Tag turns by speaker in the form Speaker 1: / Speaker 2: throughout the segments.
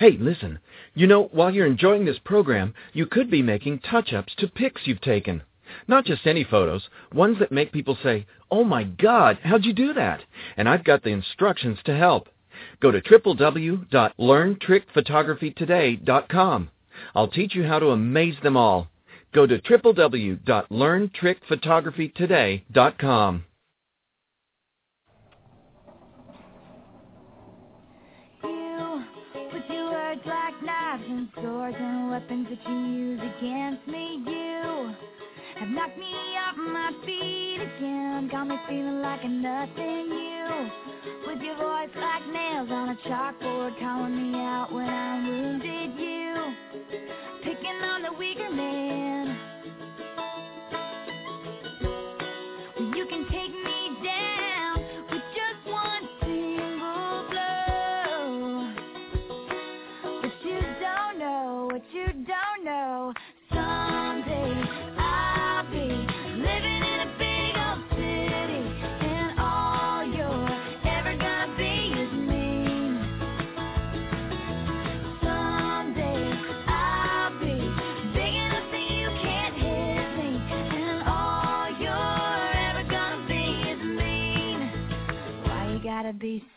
Speaker 1: Hey, listen, you know, while you're enjoying this program, you could be making touch-ups to pics you've taken. Not just any photos, ones that make people say, oh my God, how'd you do that? And I've got the instructions to help. Go to www.learntrickphotographytoday.com. I'll teach you how to amaze them all. Go to www.learntrickphotographytoday.com.
Speaker 2: swords and weapons that you use against me. You have knocked me off my feet again, got me feeling like a nothing. You, with your voice like nails on a chalkboard, calling me out when I'm wounded. You, picking on the weaker man.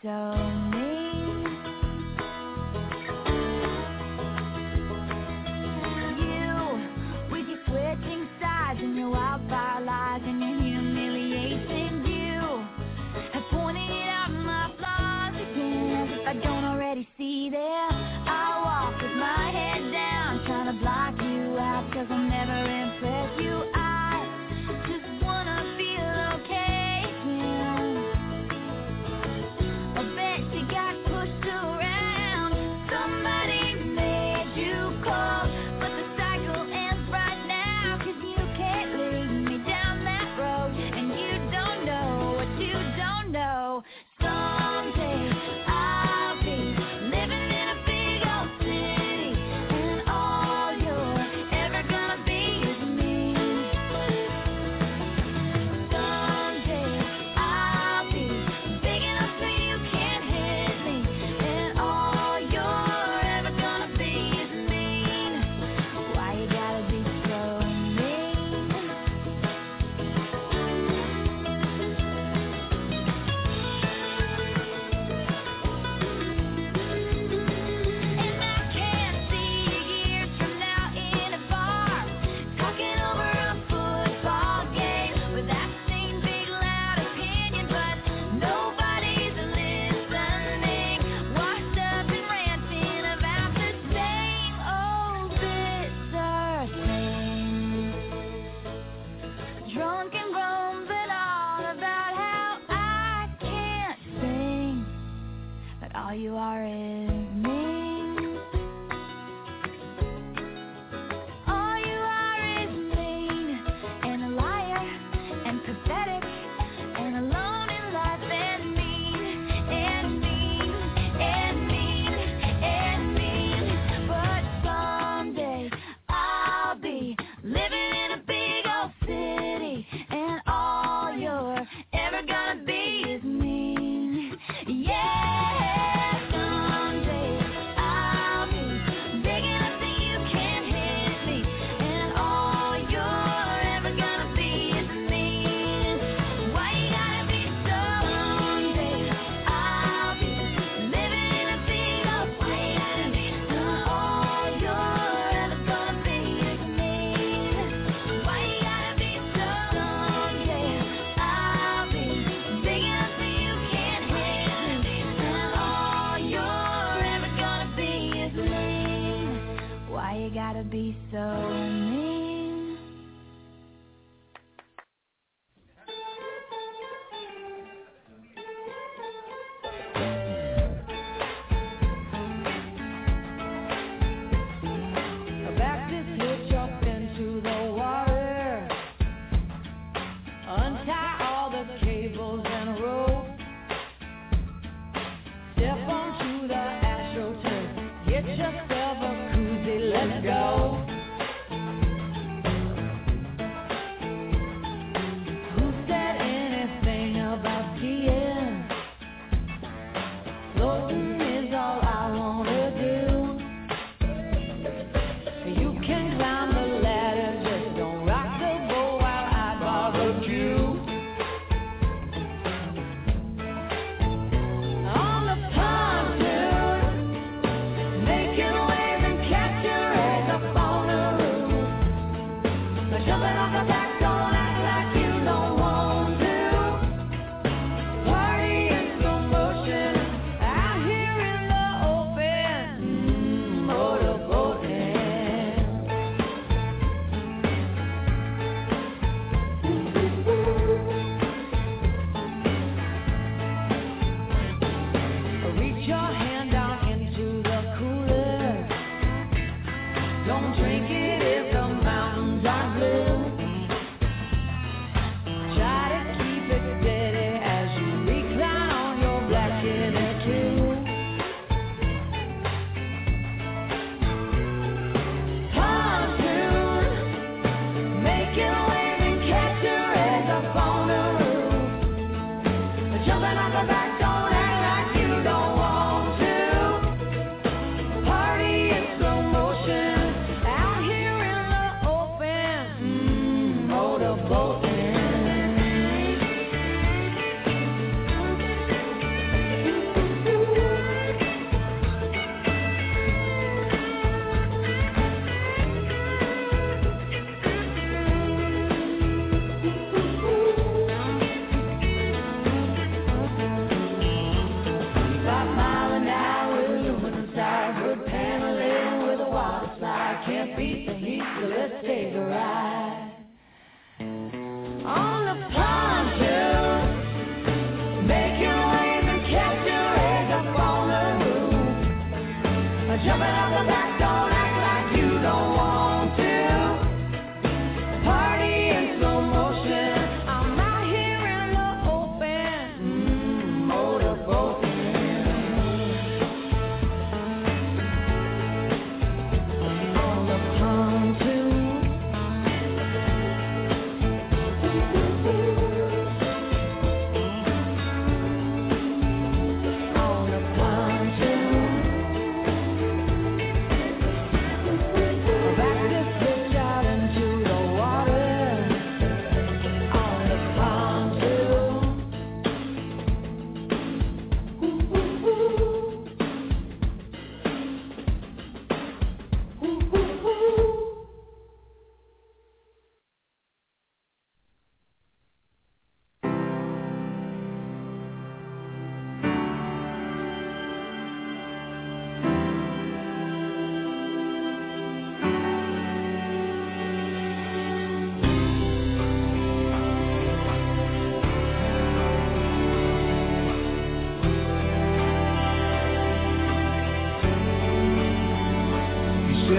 Speaker 2: so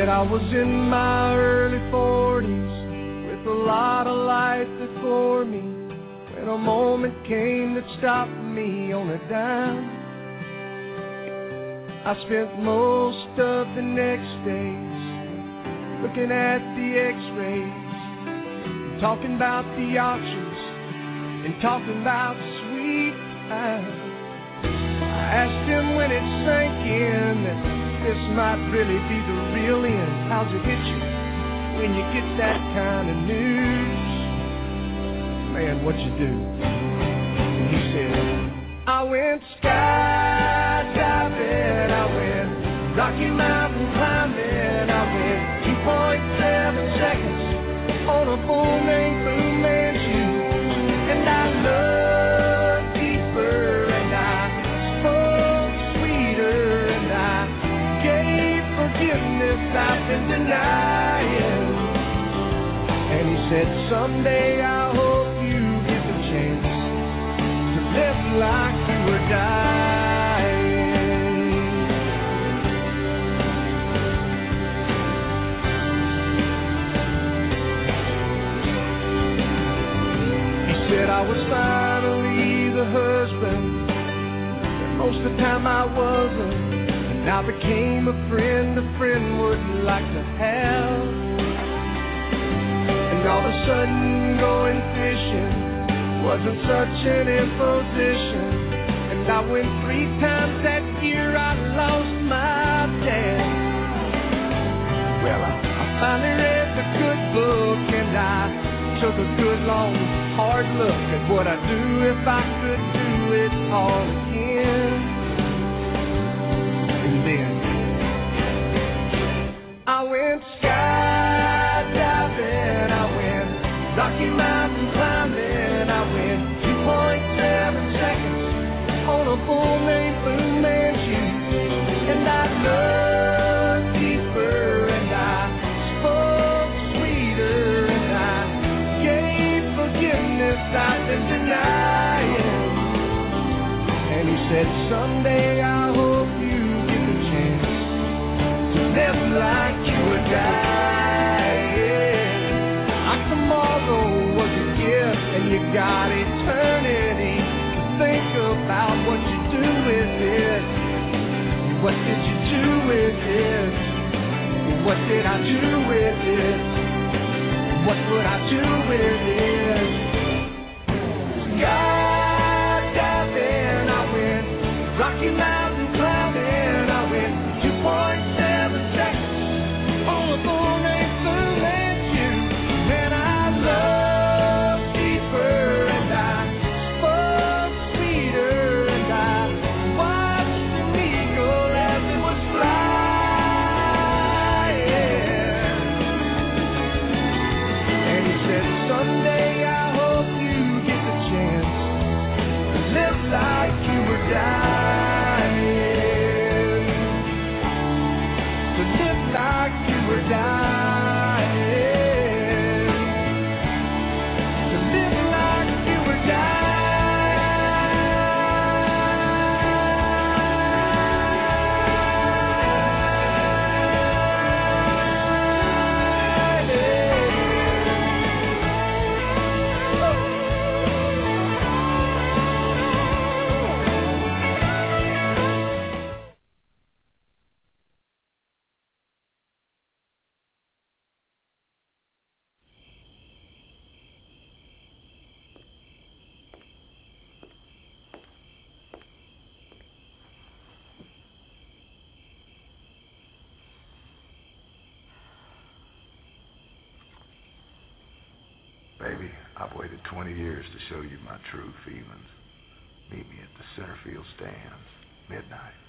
Speaker 3: said I
Speaker 4: was in my early forties with a lot of life before me when a moment came that stopped me on a dime. I spent most of the next days looking at the x-rays, talking about the options and talking about sweet time. I asked him when it sank in that this might really be the end. How's it hit you when you get that kind of news? Man, what you do? And he said, I went skydiving, I went Rocky Mountain climbing, I went 2.7 seconds on a bull named said, someday I hope you get the chance to live like you were dying. He said I was finally the husband that most of the time I wasn't. And I became a friend a friend wouldn't like to have. All of a sudden going fishing wasn't such an imposition. And I went three times that year I lost my dad. Well, I, I finally read the good book and I took a good long hard look at what I'd do if I could do it all What did I do with it? What would I do with it?
Speaker 5: 20 years to show you my true feelings. Meet me at the center field stands, midnight.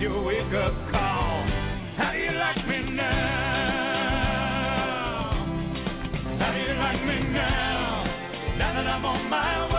Speaker 4: your wake up call. How do you like me now? How do you like me now? Now that I'm on my
Speaker 6: own.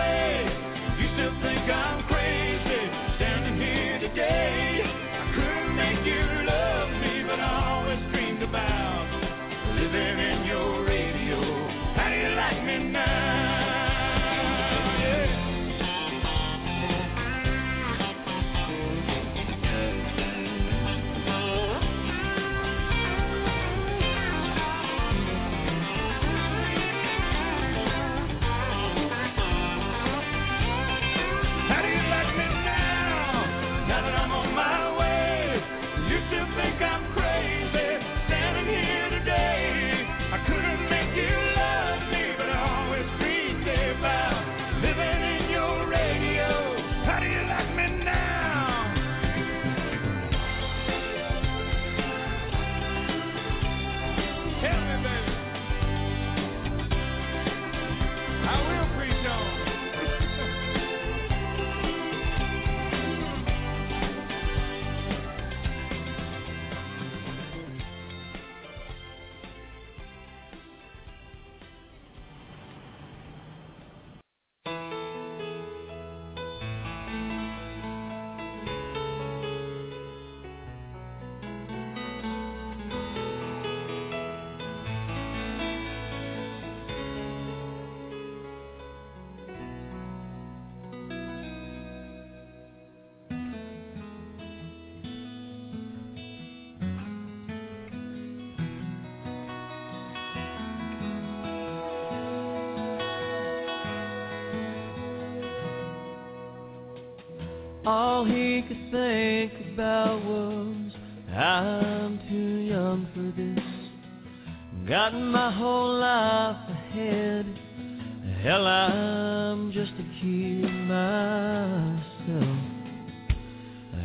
Speaker 6: Hell, I'm just a kid myself.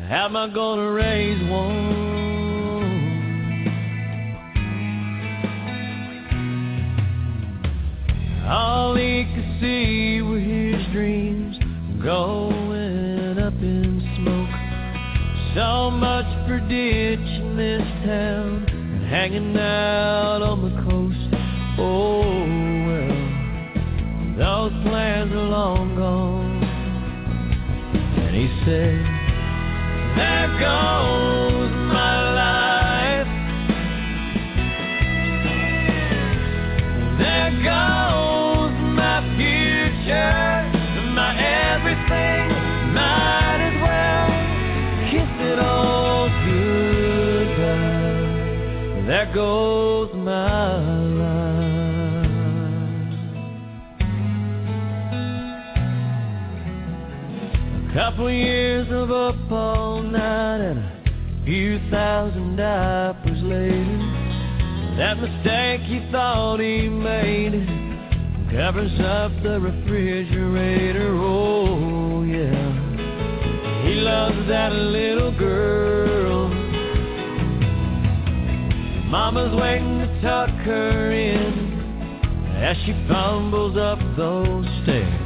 Speaker 6: How am I gonna raise one? All he could see were his dreams going up in smoke. So much for ditching this town and hanging out on the coast. Oh And he said, couple years of up all night and a few thousand diapers later. That mistake he thought he made covers up the refrigerator. Oh, yeah. He loves that little girl. Mama's waiting to tuck her in as she fumbles up those stairs.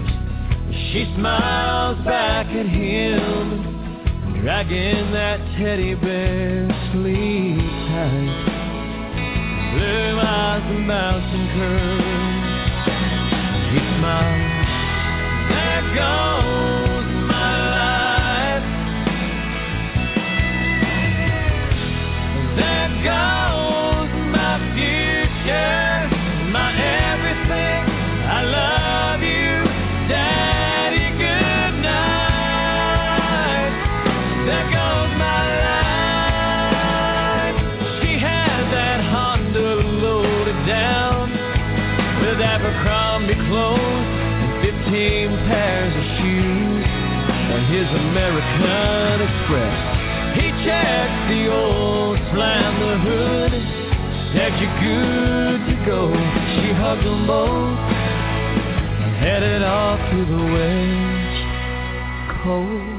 Speaker 6: She smiles back at him, dragging that teddy bear sleep tight blue eyes and bouncing curves. He smiles. There goes American Express. He checked the old, slammed the hood, said you're good to go. She hugged them both and headed off to the west coast.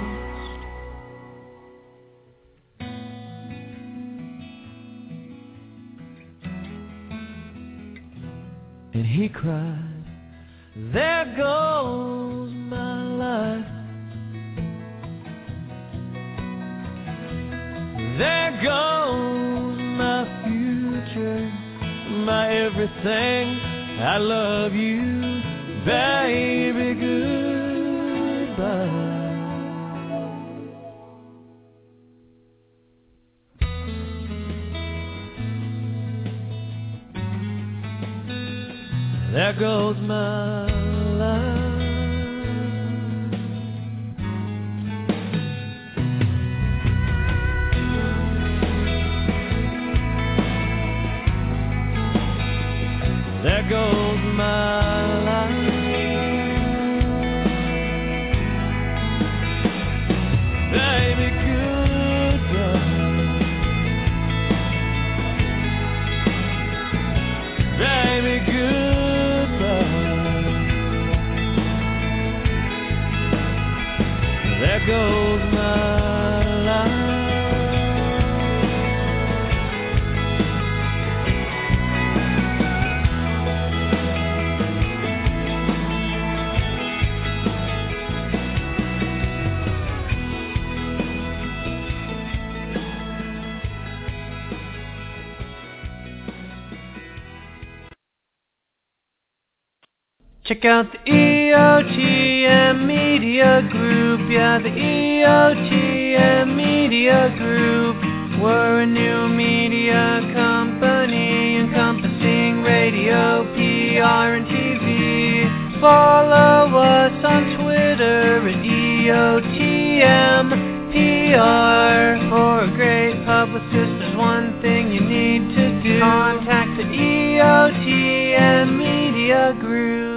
Speaker 6: And he cried, There goes my life. There goes my future, my everything. I love you, baby. Goodbye. There goes my There goes my life. Baby, goodbye. Baby, goodbye. There goes my Check out the EOTM Media Group. Yeah, the EOTM Media Group. We're a new media company encompassing radio, PR, and TV. Follow us on Twitter at EOTM PR. For a great publicist, there's one thing you need to do. Contact the EOTM Media Group.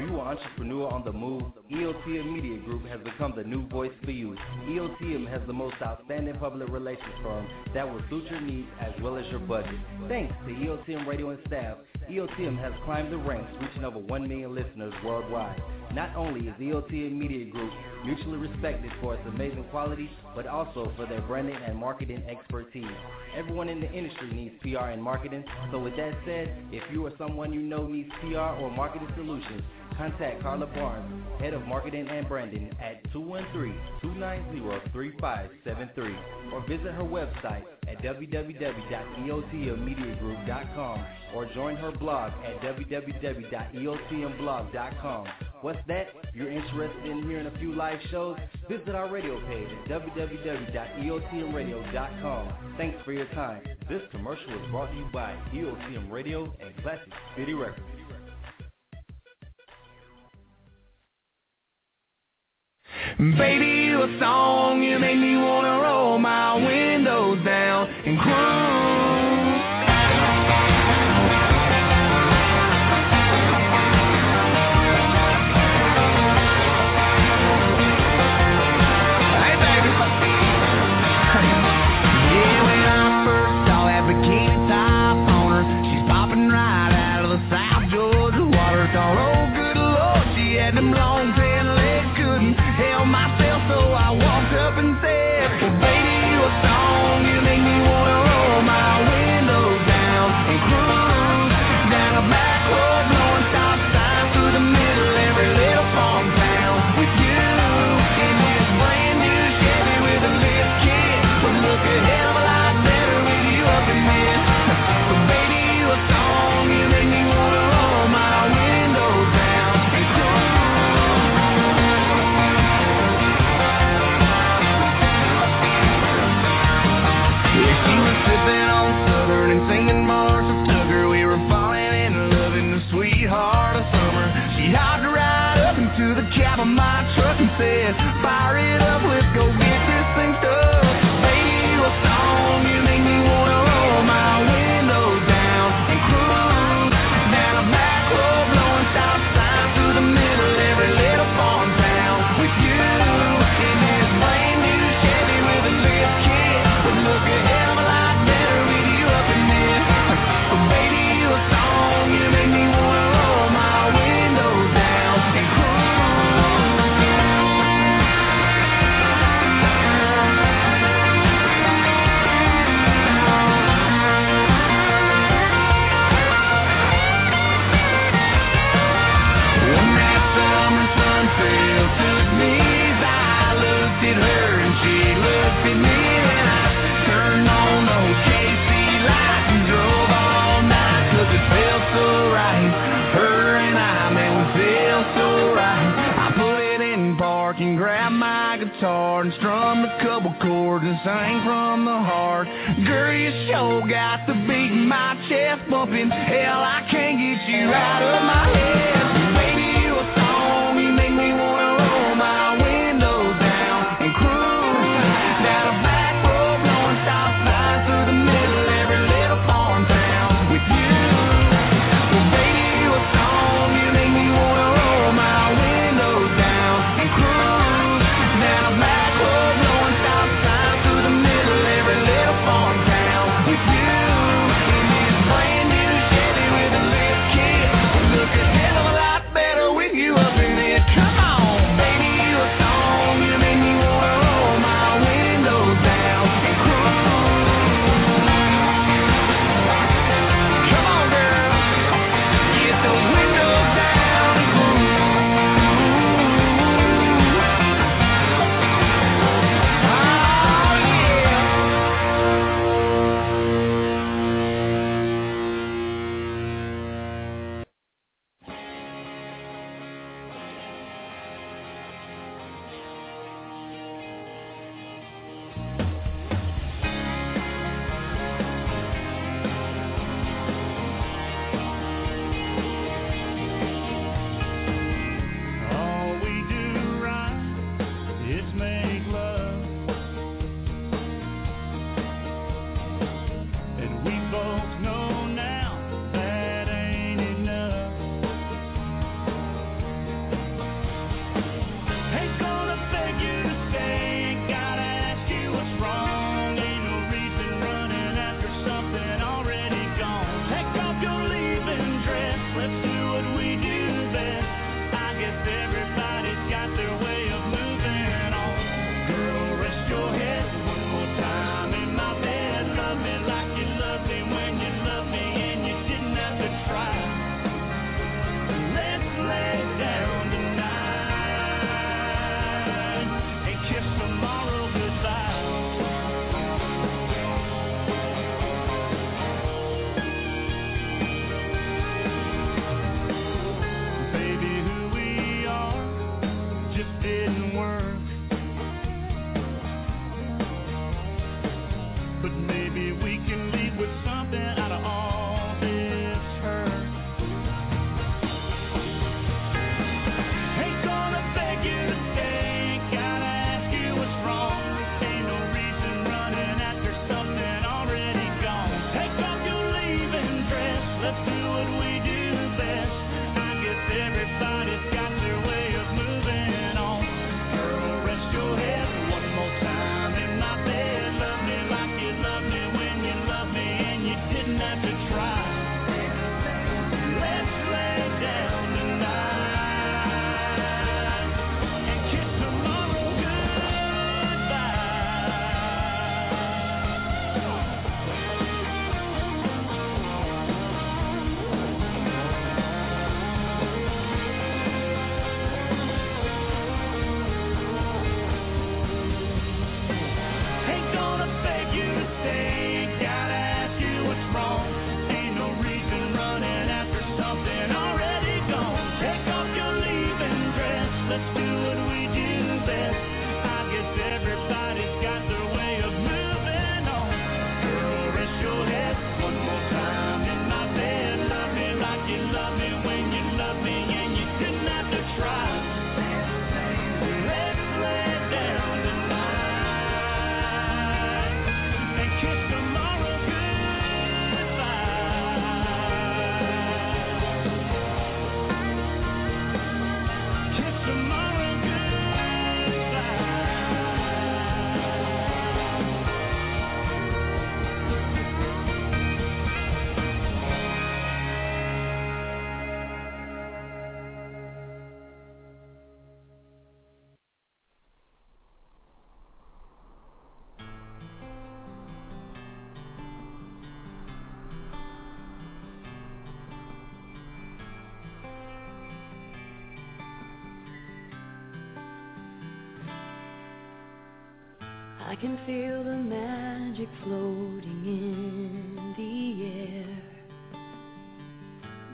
Speaker 7: Are
Speaker 8: you an entrepreneur on the move? EOTM Media Group has become the new voice for you. EOTM has the most outstanding public relations firm that will suit your needs as well as your budget. Thanks to EOTM Radio and staff, EOTM has climbed the ranks, reaching over 1 million listeners worldwide. Not only is EOTM Media Group mutually respected for its amazing quality, but also for their branding and marketing expertise. Everyone in the industry needs PR and marketing, so with that said, if you or someone you know needs PR or marketing solutions, contact Carla Barnes, head of of Marketing and Branding at 213-290-3573 or visit her website at www.eotmmediagroup.com or join her blog at www.eotmblog.com. What's that? You're interested in hearing a few live shows? Visit our radio page at www.eotmradio.com. Thanks for your time. This commercial is brought to you by EOTM Radio and Classic City Records.
Speaker 9: Baby, you a song, you make me wanna roll my windows down and
Speaker 10: groove. can feel the magic floating in the air.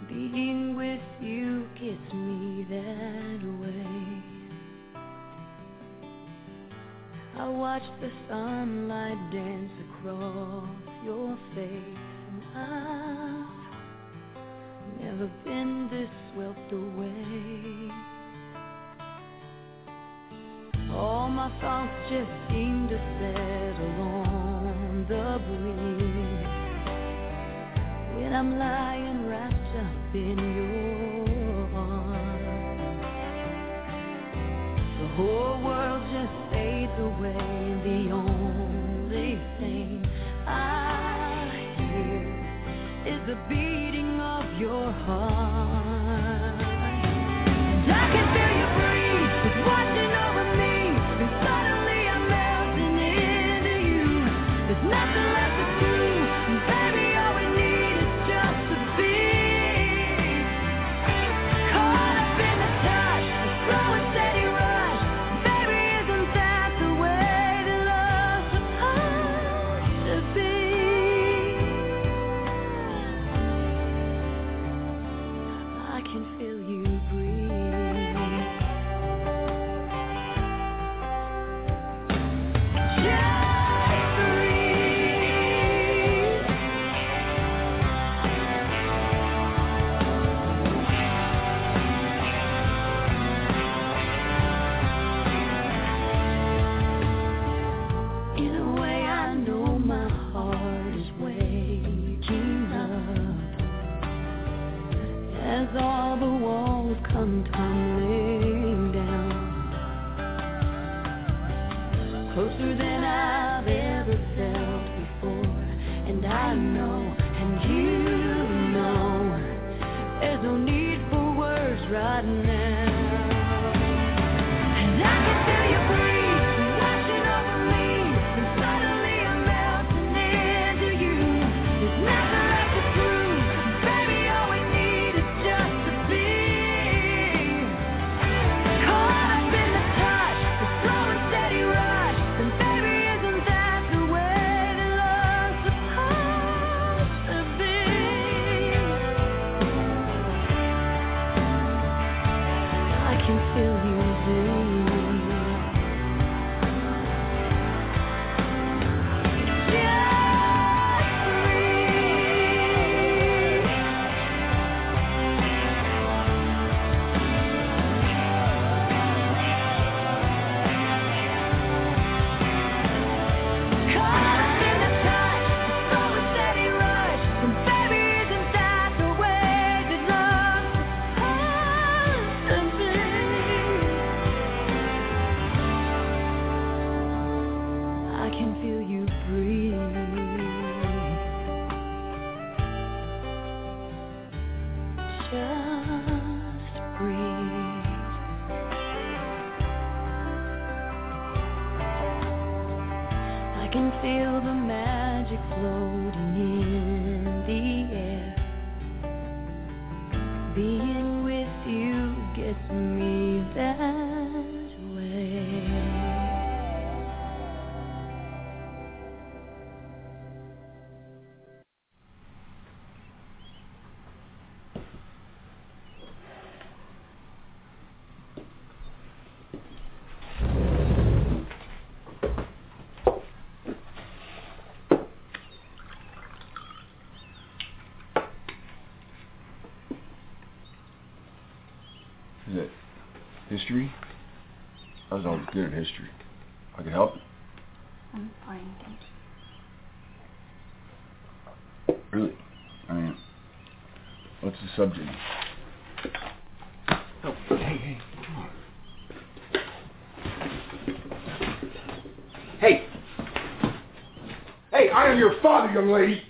Speaker 10: Being with you gets me that way. I watch the sunlight dance across your face, and I've never been this swept away. All my thoughts just seem been Is
Speaker 11: it history? I was always good at history. I could help.
Speaker 12: I'm fine, thank you.
Speaker 11: Really? I mean, what's the subject? Oh, hey, hey.
Speaker 2: Hey! Hey, I am your father, young lady!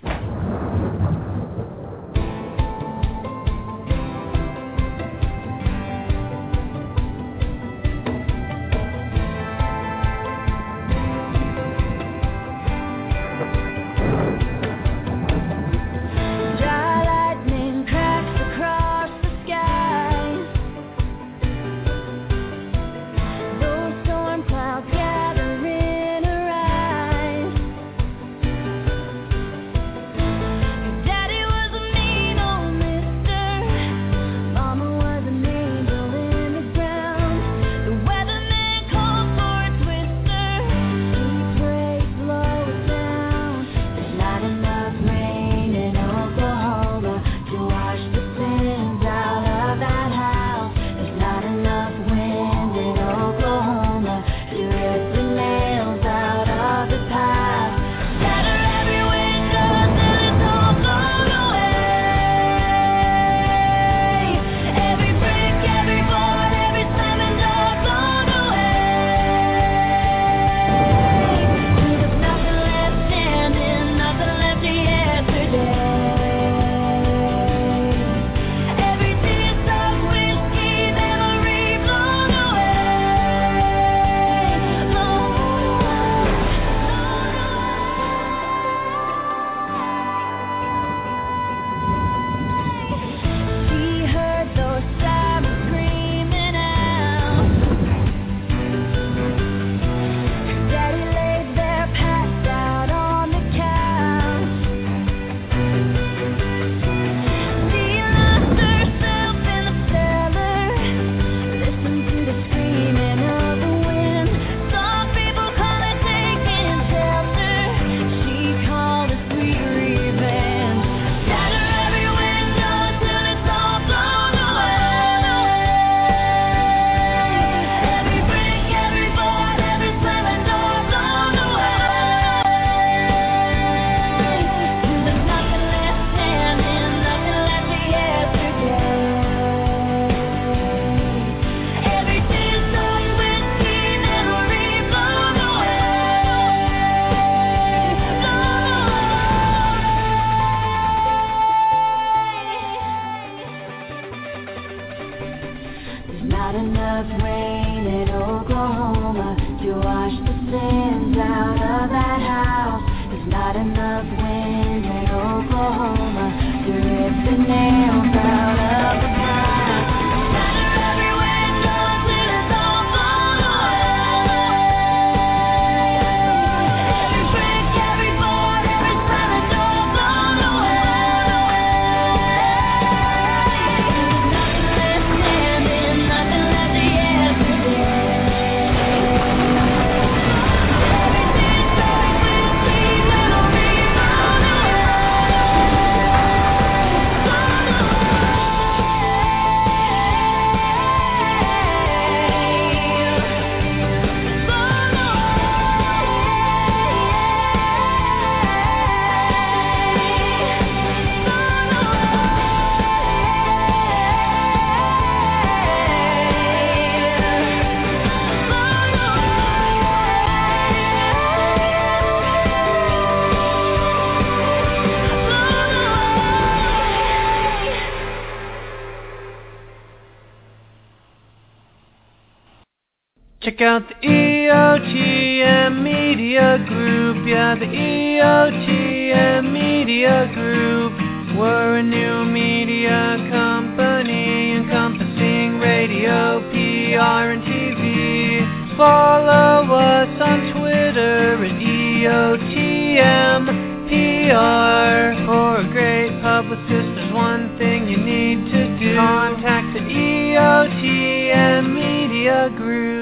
Speaker 9: Check out the EOTM Media Group. Yeah, the EOTM Media Group. We're a new media company encompassing radio, PR, and TV. Follow us on Twitter at EOTM PR. For a great publicist, there's one thing you need to do. Contact the EOTM Media Group.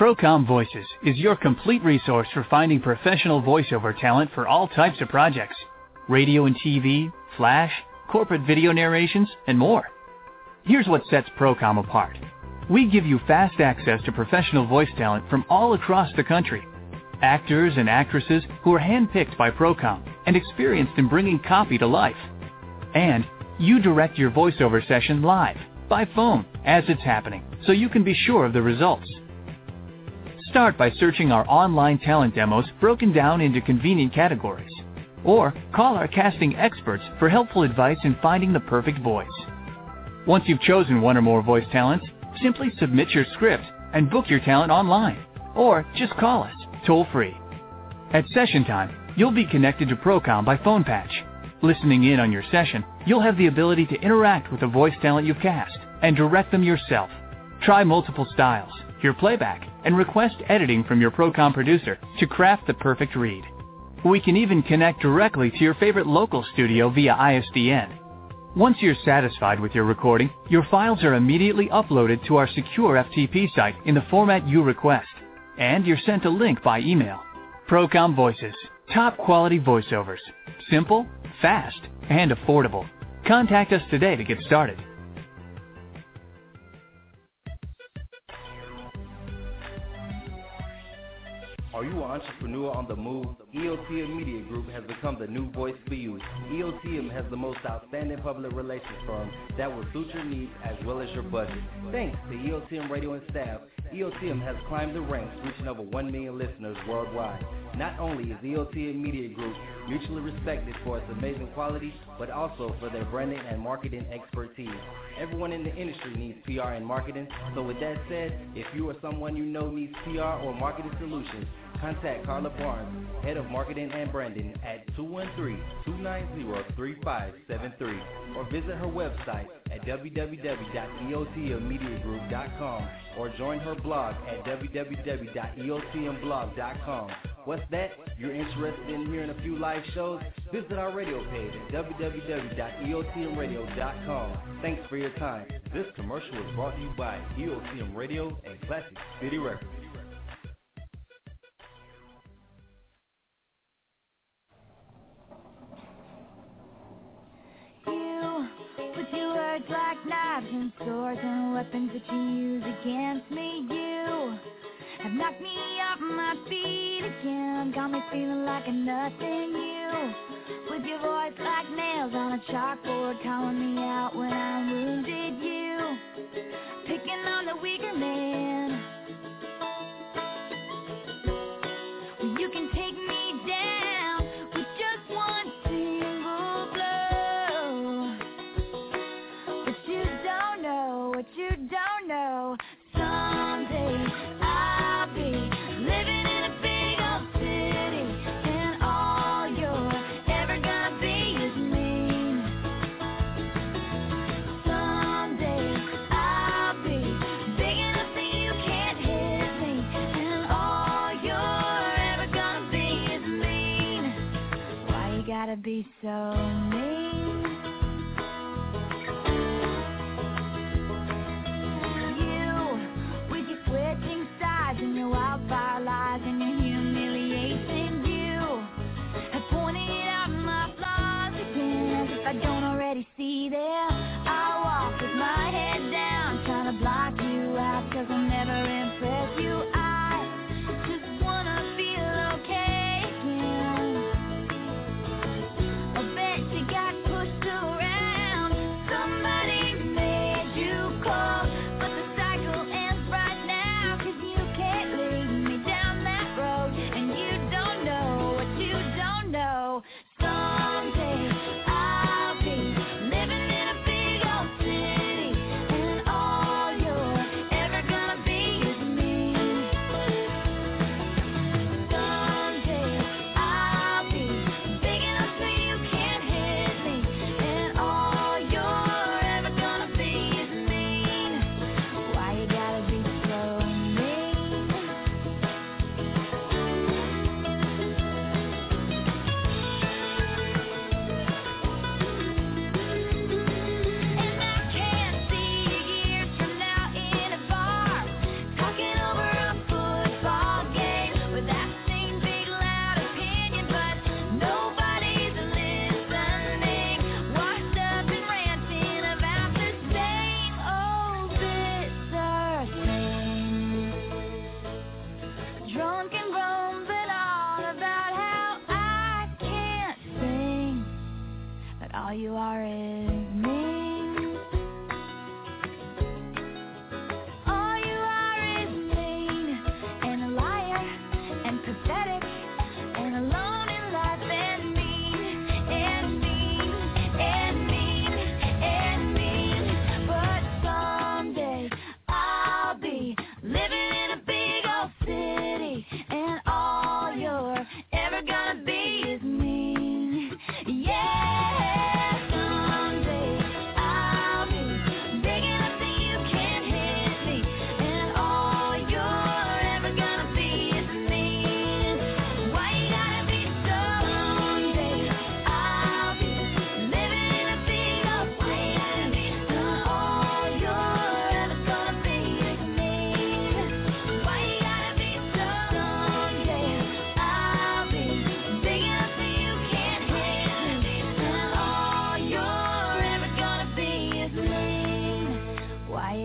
Speaker 13: Procom Voices is your complete resource for finding professional voiceover talent for all types of projects radio and TV, flash, corporate video narrations, and more. Here's what sets Procom apart. We give you fast access to professional voice talent from all across the country. Actors and actresses who are handpicked by Procom and experienced in bringing copy to life. And you direct your voiceover session live, by phone, as it's happening, so you can be sure of the results. Start by searching our online talent demos broken down into convenient categories. Or call our casting experts for helpful advice in finding the perfect voice. Once you've chosen one or more voice talents, simply submit your script and book your talent online. Or just call us, toll free. At session time, you'll be connected to Procom by phone patch. Listening in on your session, you'll have the ability to interact with the voice talent you've cast and direct them yourself. Try multiple styles, hear playback, and request editing from your Procom producer to craft the perfect read. We can even connect directly to your favorite local studio via ISDN. Once you're satisfied with your recording, your files are immediately uploaded to our secure FTP site in the format you request, and you're sent a link by email. Procom Voices. Top quality voiceovers. Simple, fast, and affordable. Contact us today to get started.
Speaker 8: Are you an entrepreneur on the move? EOTM Media Group has become the new voice for you. EOTM has the most outstanding public relations firm that will suit your needs as well as your budget. Thanks to EOTM Radio and staff, EOTM has climbed the ranks, reaching over 1 million listeners worldwide. Not only is EOTM Media Group mutually respected for its amazing quality, but also for their branding and marketing expertise. Everyone in the industry needs PR and marketing, so with that said, if you or someone you know needs PR or marketing solutions, contact Carla Barnes, Head of Marketing and Branding at 213-290-3573 or visit her website at www.eotmmediagroup.com or join her blog at www.eotmblog.com. What's that? You're interested in hearing a few live shows? Visit our radio page at www.eotmradio.com. Thanks for your time. This commercial is brought to you by EOTM Radio and Classic City Records.
Speaker 2: You, with your words like knives and swords and weapons that you use against me. You have knocked me off my feet again, got me feeling like a nothing. You, with your voice like nails on a chalkboard, calling me out when I'm wounded. You, picking on the weaker man.
Speaker 14: so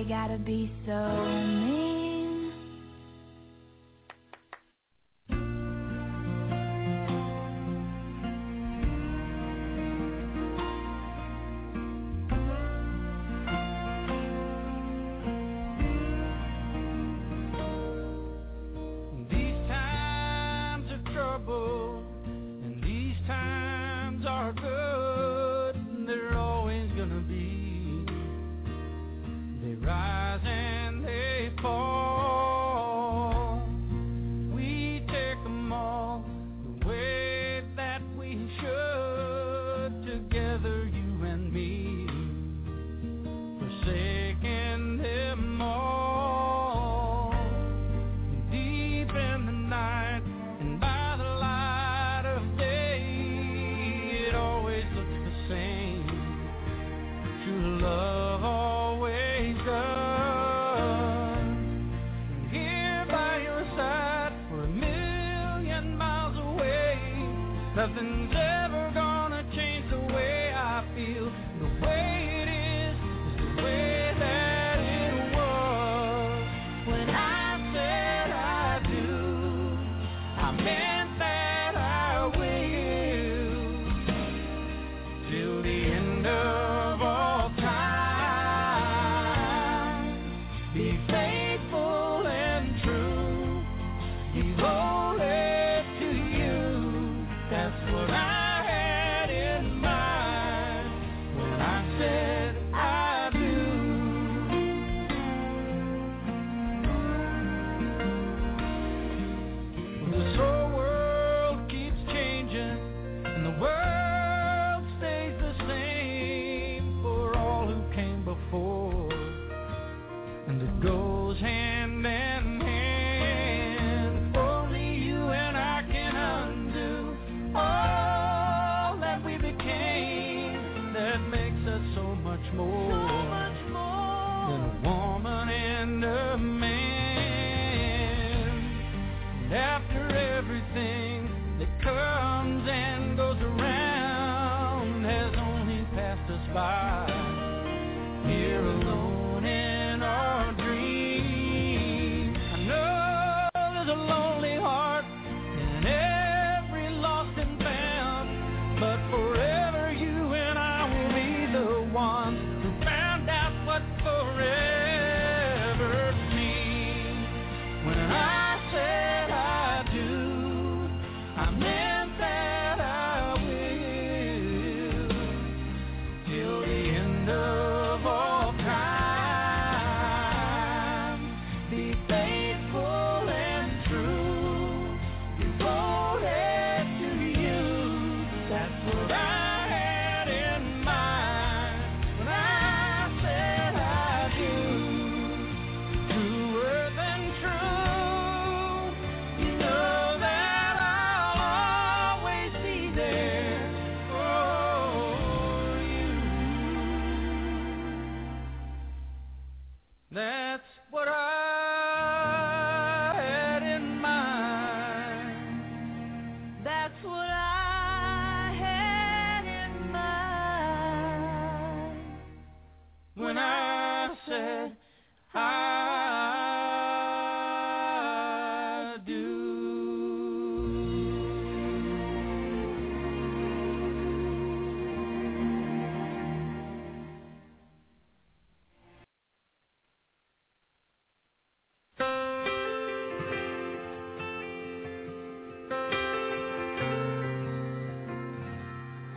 Speaker 14: gotta be so mean?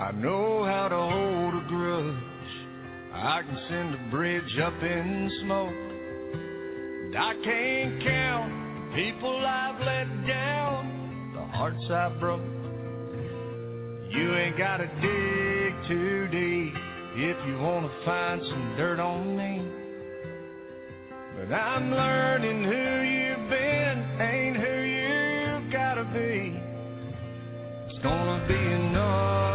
Speaker 15: I know
Speaker 9: how to hold a grudge. I can send a bridge up in smoke. And I can't count the people I've let down, the hearts I've broke. You ain't gotta dig too deep if you wanna find some dirt on me. But I'm learning who you've been ain't who you gotta be. It's gonna be. Oh,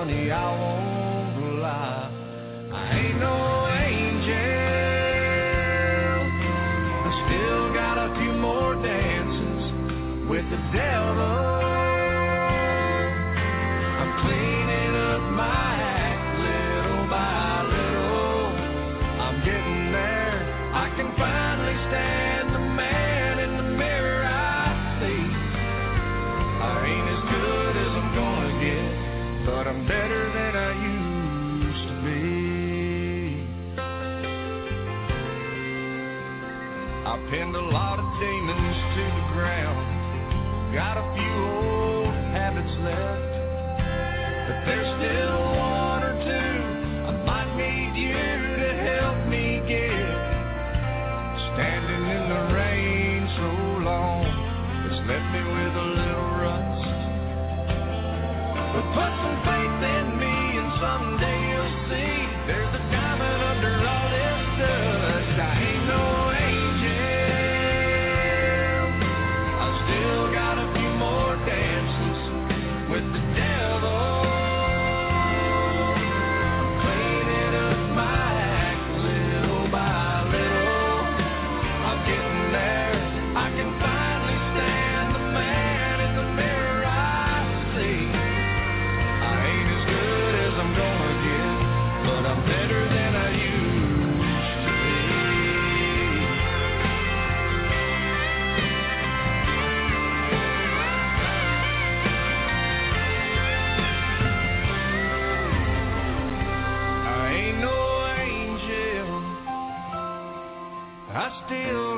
Speaker 9: honey, I won't lie. I ain't no angel. I still got a few more dances with the devil. But put some faith in me, and someday you'll see there's a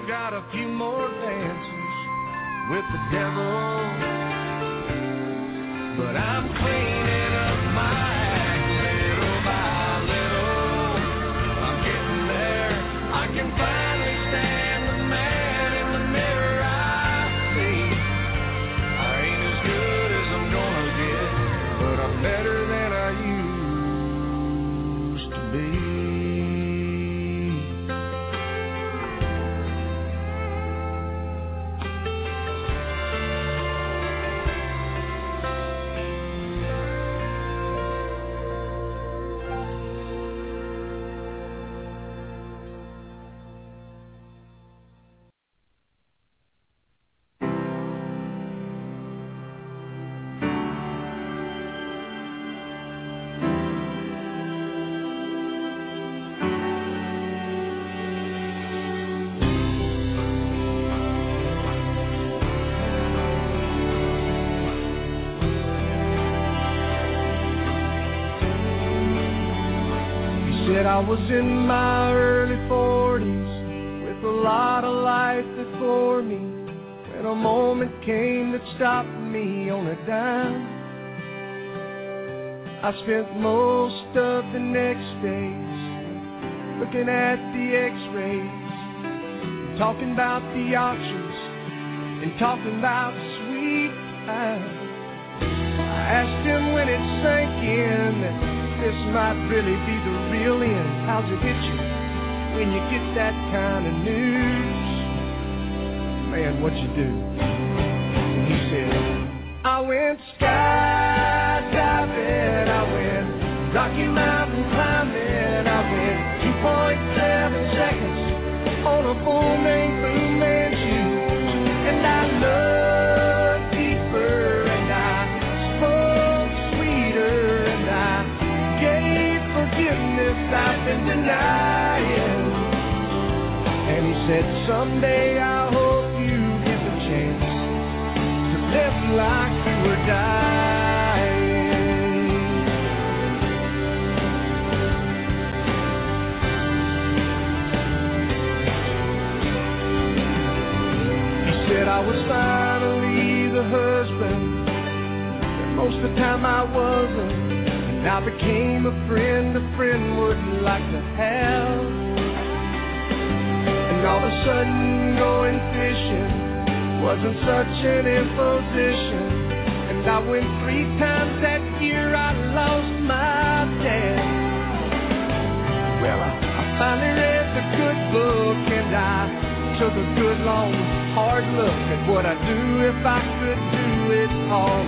Speaker 9: got a few more dances with the devil. But I'm cleaning said I was in my early forties with a lot of life before me. When a moment came that stopped me on a dime. I spent most of the next days looking at the x-rays, talking about the options and talking about sweet time. I asked him when it sank in that this might really be the end. How's it hit you when you get that kind of news? Man, what you do? And he said, I went skydiving, I went Rocky Mountain climbing, I went 2.7 seconds on a full main Said someday I hope you get the chance to live like you were dying. He said I was finally the husband that most of the time I wasn't.
Speaker 4: And I became a friend a friend wouldn't like to have. And all of a sudden, going fishing wasn't such an imposition. And I went three times that year, I lost my dad. Well, I, I finally read the good book and I took a good long hard look at what I'd do if I could do it all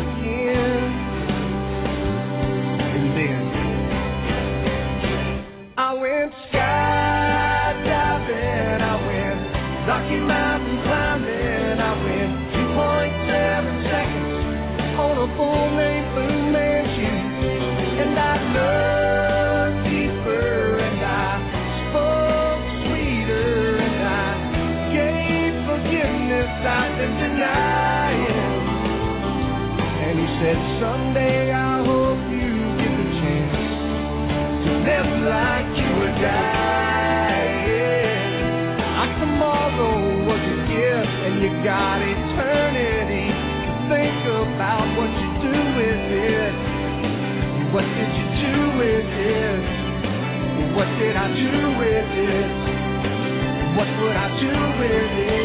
Speaker 4: What did I do with it? What would I do with it?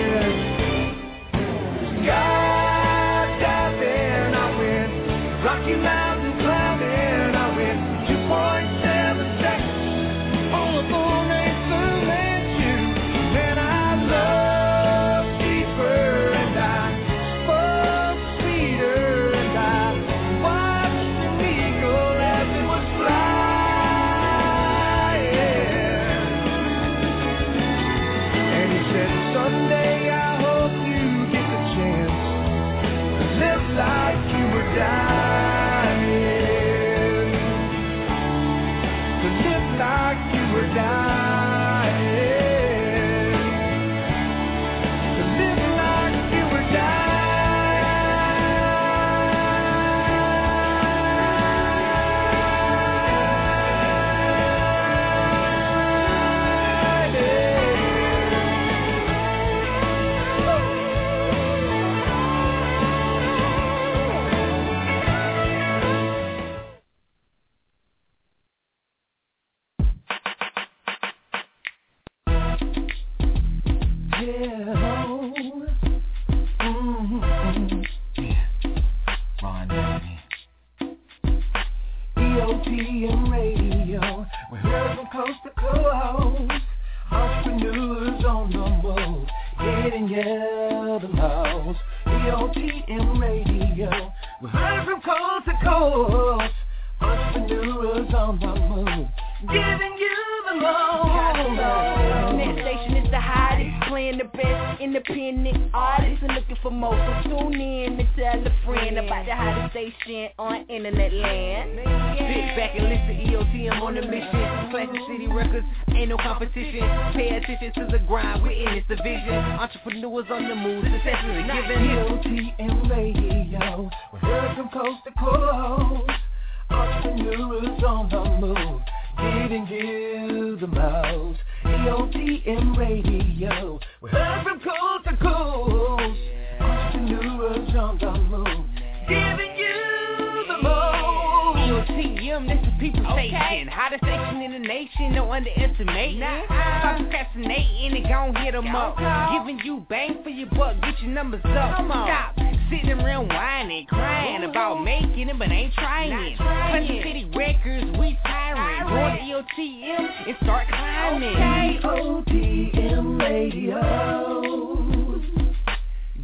Speaker 4: OTM and
Speaker 8: start climbing.
Speaker 3: Okay. OTM Radio,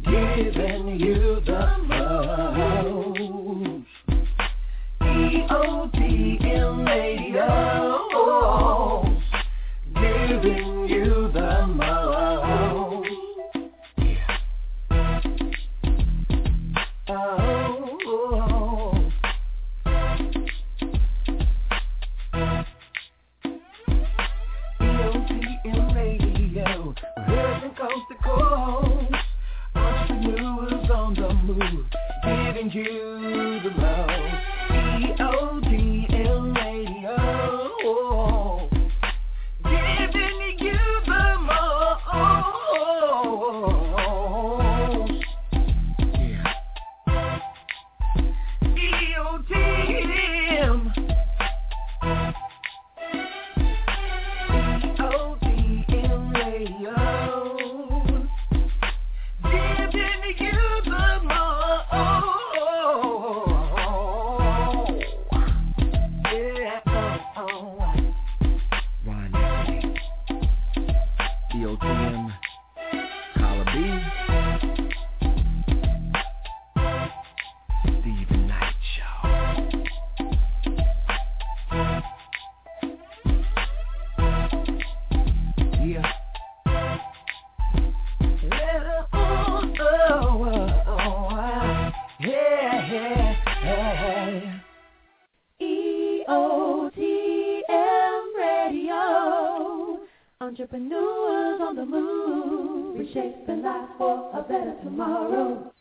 Speaker 3: giving you the most. EOTM Radio, giving